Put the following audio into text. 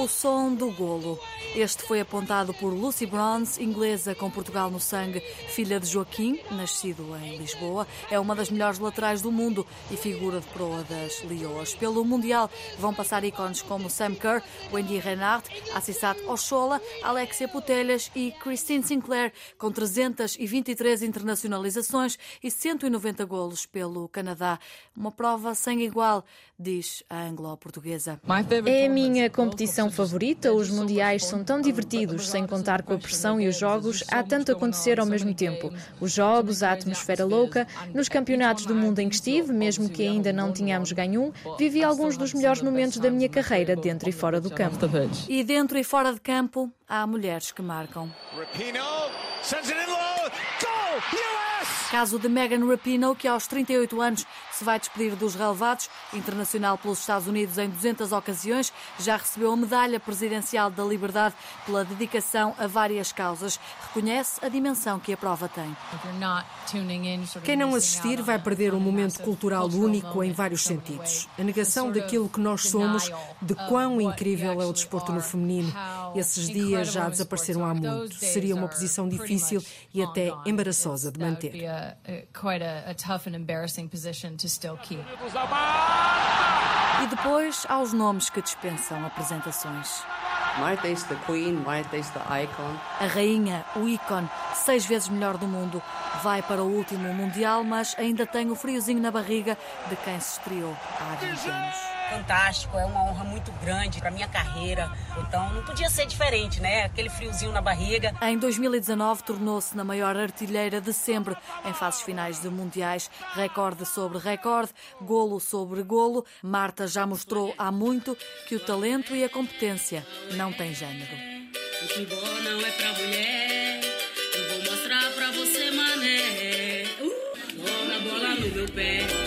O som do golo. Este foi apontado por Lucy Bronze, inglesa com Portugal no sangue, filha de Joaquim, nascido em Lisboa. É uma das melhores laterais do mundo e figura de proa das Leoas. Pelo Mundial vão passar ícones como Sam Kerr, Wendy Renard, Assissat Oshola, Alexia Putelhas e Christine Sinclair, com 323 internacionalizações e 190 golos pelo Canadá. Uma prova sem igual, diz a anglo-portuguesa. É a minha competição favorita. Os mundiais são tão divertidos, sem contar com a pressão e os jogos. Há tanto a acontecer ao mesmo tempo. Os jogos, a atmosfera louca. Nos campeonatos do mundo em que estive, mesmo que ainda não tínhamos ganho um, vivi alguns dos melhores momentos da minha carreira dentro e fora do campo. E dentro e fora de campo, há mulheres que marcam. Caso de Megan Rapinoe, que aos 38 anos se vai despedir dos relevados, internacional pelos Estados Unidos em 200 ocasiões, já recebeu a Medalha Presidencial da Liberdade pela dedicação a várias causas. Reconhece a dimensão que a prova tem. Quem não assistir vai perder um momento cultural único em vários sentidos. A negação daquilo que nós somos, de quão incrível é o desporto no feminino. Esses dias já desapareceram há muito. Seria uma posição difícil e até embaraçosa de manter. E depois há os nomes que dispensam apresentações. Martha is the queen, Martha is the icon. A rainha, o ícone, seis vezes melhor do mundo, vai para o último Mundial, mas ainda tem o friozinho na barriga de quem se estreou há 20 anos fantástico, é uma honra muito grande para minha carreira. Então não podia ser diferente, né? Aquele friozinho na barriga. Em 2019 tornou-se na maior artilheira de sempre em fases finais de mundiais, recorde sobre recorde, golo sobre golo. Marta já mostrou há muito que o talento e a competência não têm género. Futebol não é pra mulher, eu vou mostrar pra você, mané. Uh, bola, bola no meu pé.